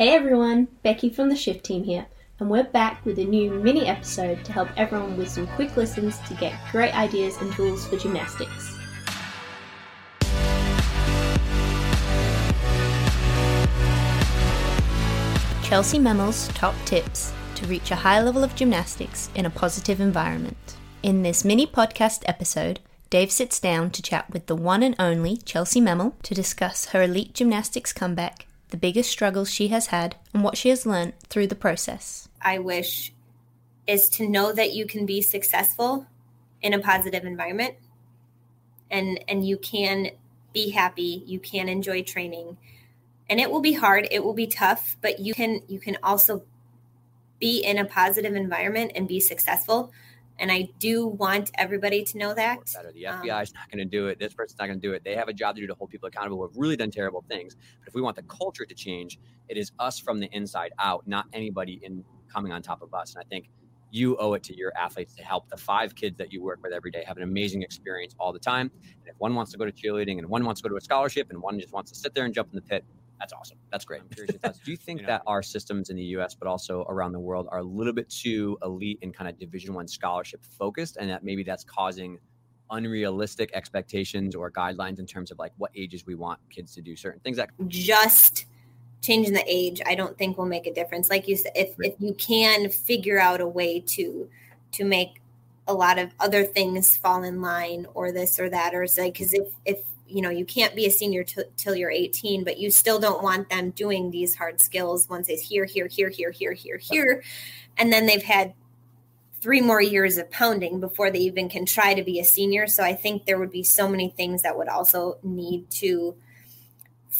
Hey everyone, Becky from the Shift Team here, and we're back with a new mini episode to help everyone with some quick listens to get great ideas and tools for gymnastics. Chellsie Memmel's top tips to reach a high level of gymnastics in a positive environment. In this mini podcast episode, Dave sits down to chat with the one and only Chellsie Memmel to discuss her elite gymnastics comeback the biggest struggles she has had, and what she has learned through the process. I wish is to know that you can be successful in a positive environment and and you can be happy, you can enjoy training. And it will be hard, it will be tough, but you can you can also be in a positive environment and be successful and I do want everybody to know that. The FBI um, is not going to do it. This person's not going to do it. They have a job to do to hold people accountable who have really done terrible things. But if we want the culture to change, it is us from the inside out, not anybody in coming on top of us. And I think you owe it to your athletes to help the five kids that you work with every day have an amazing experience all the time. And if one wants to go to cheerleading and one wants to go to a scholarship and one just wants to sit there and jump in the pit, that's awesome. That's great. i'm curious Do you think you know, that our systems in the U.S. but also around the world are a little bit too elite and kind of Division One scholarship focused, and that maybe that's causing unrealistic expectations or guidelines in terms of like what ages we want kids to do certain things? That just changing the age, I don't think will make a difference. Like you said, if if you can figure out a way to to make a lot of other things fall in line or this or that or it's like because if if you know you can't be a senior t- till you're 18 but you still don't want them doing these hard skills once it's here here here here here here here. And then they've had three more years of pounding before they even can try to be a senior. So i think there would be so many things that would also need to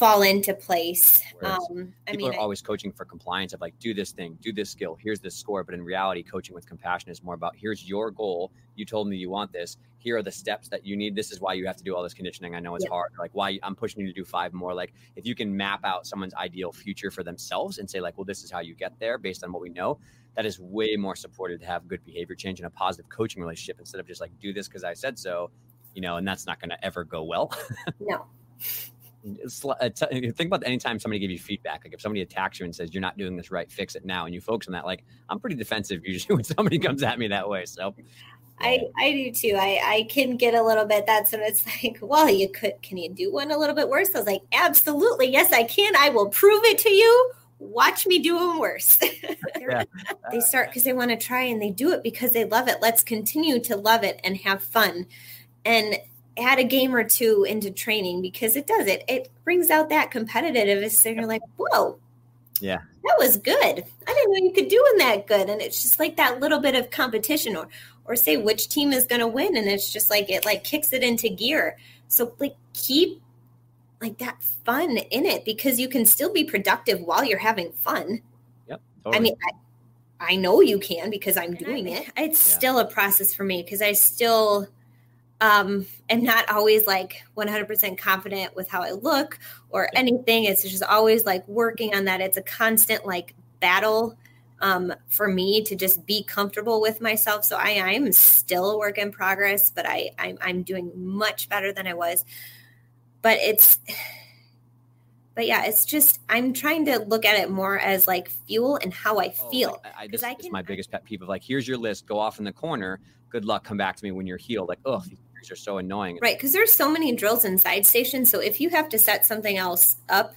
fall into place. Um, I people mean, are always coaching for compliance of like, do this thing, do this skill, here's this score. But in reality, coaching with compassion is more about here's your goal. You told me you want this. Here are the steps that you need. This is why you have to do all this conditioning. I know it's hard. Like why I'm pushing you to do five more. Like if you can map out someone's ideal future for themselves and say like, well, this is how you get there based on what we know. That is way more supported to have good behavior change and a positive coaching relationship instead of just like do this because I said so, you know, and that's not going to ever go well. no. Uh, think about anytime somebody give you feedback like if somebody attacks you and says you're not doing this right fix it now and you focus on that like i'm pretty defensive usually when somebody comes at me that way so I, I do too. I, I can get a little bit that's when it's like, well, you could can you do one a little bit worse? I was like, absolutely, yes, I can. I will prove it to you. Watch me do them worse. yeah. they start because they want to try and they do it because they love it. Let's continue to love it and have fun. And add a game or two into training because it does it. It brings out that competitiveness, and you're like, whoa, yeah, that was good. I didn't know you could do in that good, and it's just like that little bit of competition, or or say which team is going to win, and it's just like it like kicks it into gear. So like keep like that fun in it because you can still be productive while you're having fun. Yep. Totally. I mean. I, I know you can because I'm doing it. It's yeah. still a process for me because I still um, am not always like 100% confident with how I look or anything. It's just always like working on that. It's a constant like battle um, for me to just be comfortable with myself. So I am still a work in progress, but I I'm, I'm doing much better than I was. But it's but yeah, it's just I'm trying to look at it more as like fuel and how I oh, feel. Oh, I, I, this I can, is my biggest pet peeve of like, here's your list, go off in the corner. Good luck, come back to me when you're healed. Like, oh, are so annoying. Right, because there's so many drills inside stations. So if you have to set something else up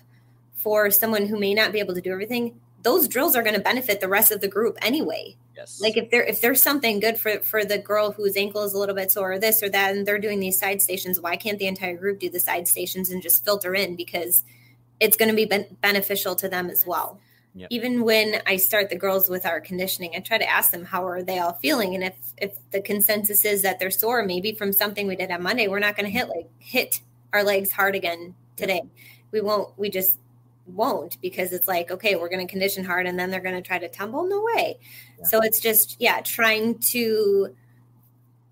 for someone who may not be able to do everything, those drills are going to benefit the rest of the group anyway. Yes. Like if there if there's something good for for the girl whose ankle is a little bit sore or this or that, and they're doing these side stations, why can't the entire group do the side stations and just filter in because it's going to be ben- beneficial to them as well. Yep. Even when I start the girls with our conditioning, I try to ask them how are they all feeling, and if if the consensus is that they're sore, maybe from something we did on Monday, we're not going to hit like hit our legs hard again today. Yep. We won't. We just won't because it's like okay, we're going to condition hard, and then they're going to try to tumble. No way. Yeah. So it's just yeah, trying to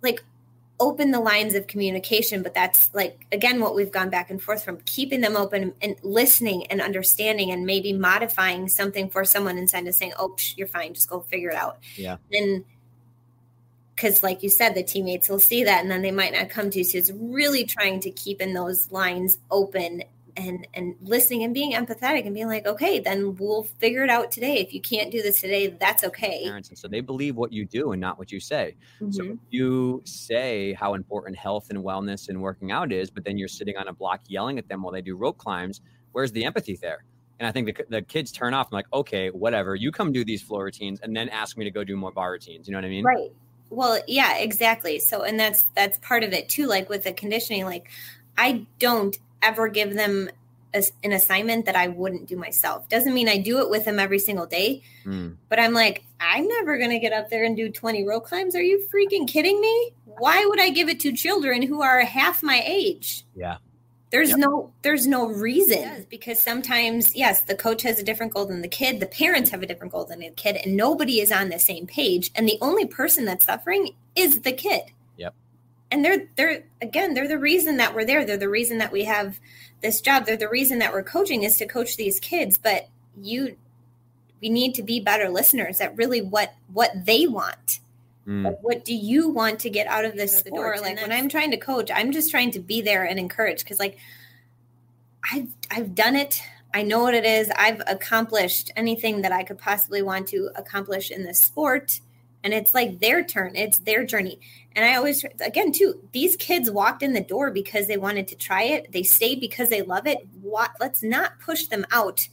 like open the lines of communication but that's like again what we've gone back and forth from keeping them open and listening and understanding and maybe modifying something for someone instead of saying oh psh, you're fine just go figure it out. Yeah. And because like you said the teammates will see that and then they might not come to you. So it's really trying to keep in those lines open and and listening and being empathetic and being like okay then we'll figure it out today. If you can't do this today that's okay. Parents and so they believe what you do and not what you say. Mhm. so if you say how important health and wellness and working out is but then you're sitting on a block yelling at them while they do rope climbs where's the empathy there? And i think the, the kids turn off and like okay whatever you come do these floor routines and then ask me to go do more bar routines you know what i mean? Right. Well yeah exactly. So and that's that's part of it too like with the conditioning like i don't ever give them a, an assignment that i wouldn't do myself doesn't mean i do it with them every single day Mm. but i'm like i'm never going to get up there and do 20 rope climbs are you freaking kidding me why would i give it to children who are half my age Yeah. there's Yep. no there's no reason because sometimes yes the coach has a different goal than the kid the parents have a different goal than the kid and nobody is on the same page and the only person that's suffering is the kid. And they're they're again they're the reason that we're there. They're the reason that we have this job. They're the reason that we're coaching is to coach these kids. But you we need to be better listeners at really what what they want. Mm. like, what do you want to get out of this The door door. like when i'm trying to coach. I'm just trying to be there and encourage because like i've i've done it. I know what it is. I've accomplished anything that i could possibly want to accomplish in this sport and it's like their turn it's their journey. And i always again too these kids walked in the door because they wanted to try it. They stayed because they love it. What let's not push them out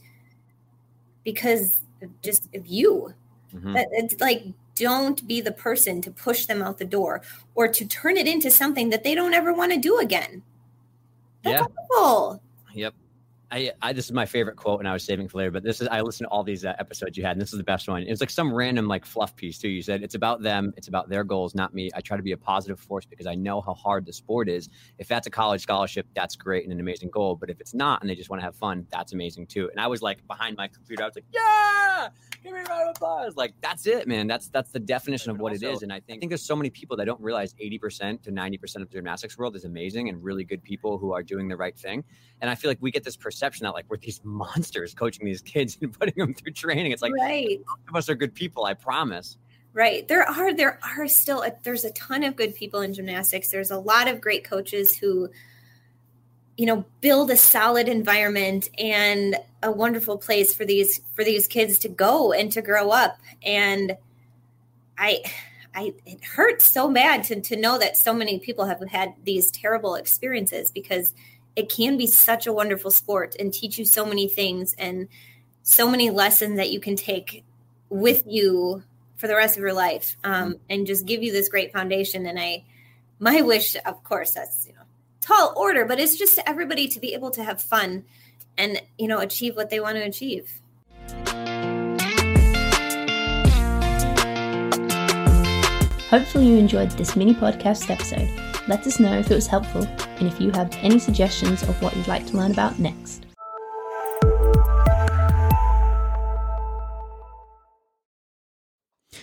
because of just of you. Mhm. it's like don't be the person to push them out the door or to turn it into something that they don't ever want to do again. That's yeah. awful. Yep. I, I this is my favorite quote, and I was saving for later. But this is I listened to all these uh, episodes you had, and this is the best one. It was like some random like fluff piece too. You said it's about them, it's about their goals, not me. I try to be a positive force because I know how hard the sport is. If that's a college scholarship, that's great and an amazing goal. But if it's not, and they just want to have fun, that's amazing too. And I was like behind my computer, I was like, yeah, give me a round of applause. Like that's it, man. That's that's the definition of what it is. And I think I think there's so many people that don't realize 80% to 90% of the gymnastics world is amazing and really good people who are doing the right thing. And I feel like we get this perception that like we're these monsters coaching these kids and putting them through training. It's like right of us are good people, I promise. right there are there are still a, there's a ton of good people in gymnastics there's a lot of great coaches who you know build a solid environment and a wonderful place for these for these kids to go and to grow up and i i it hurts so bad to, to know that so many people have had these terrible experiences because it can be such a wonderful sport and teach you so many things and so many lessons that you can take with you for the rest of your life um, and just give you this great foundation. And i my wish of course that's you know tall order but it's just everybody to be able to have fun and you know achieve what they want to achieve. Hopefully, you enjoyed this mini podcast episode. Let us know if it was helpful and if you have any suggestions of what you'd like to learn about next.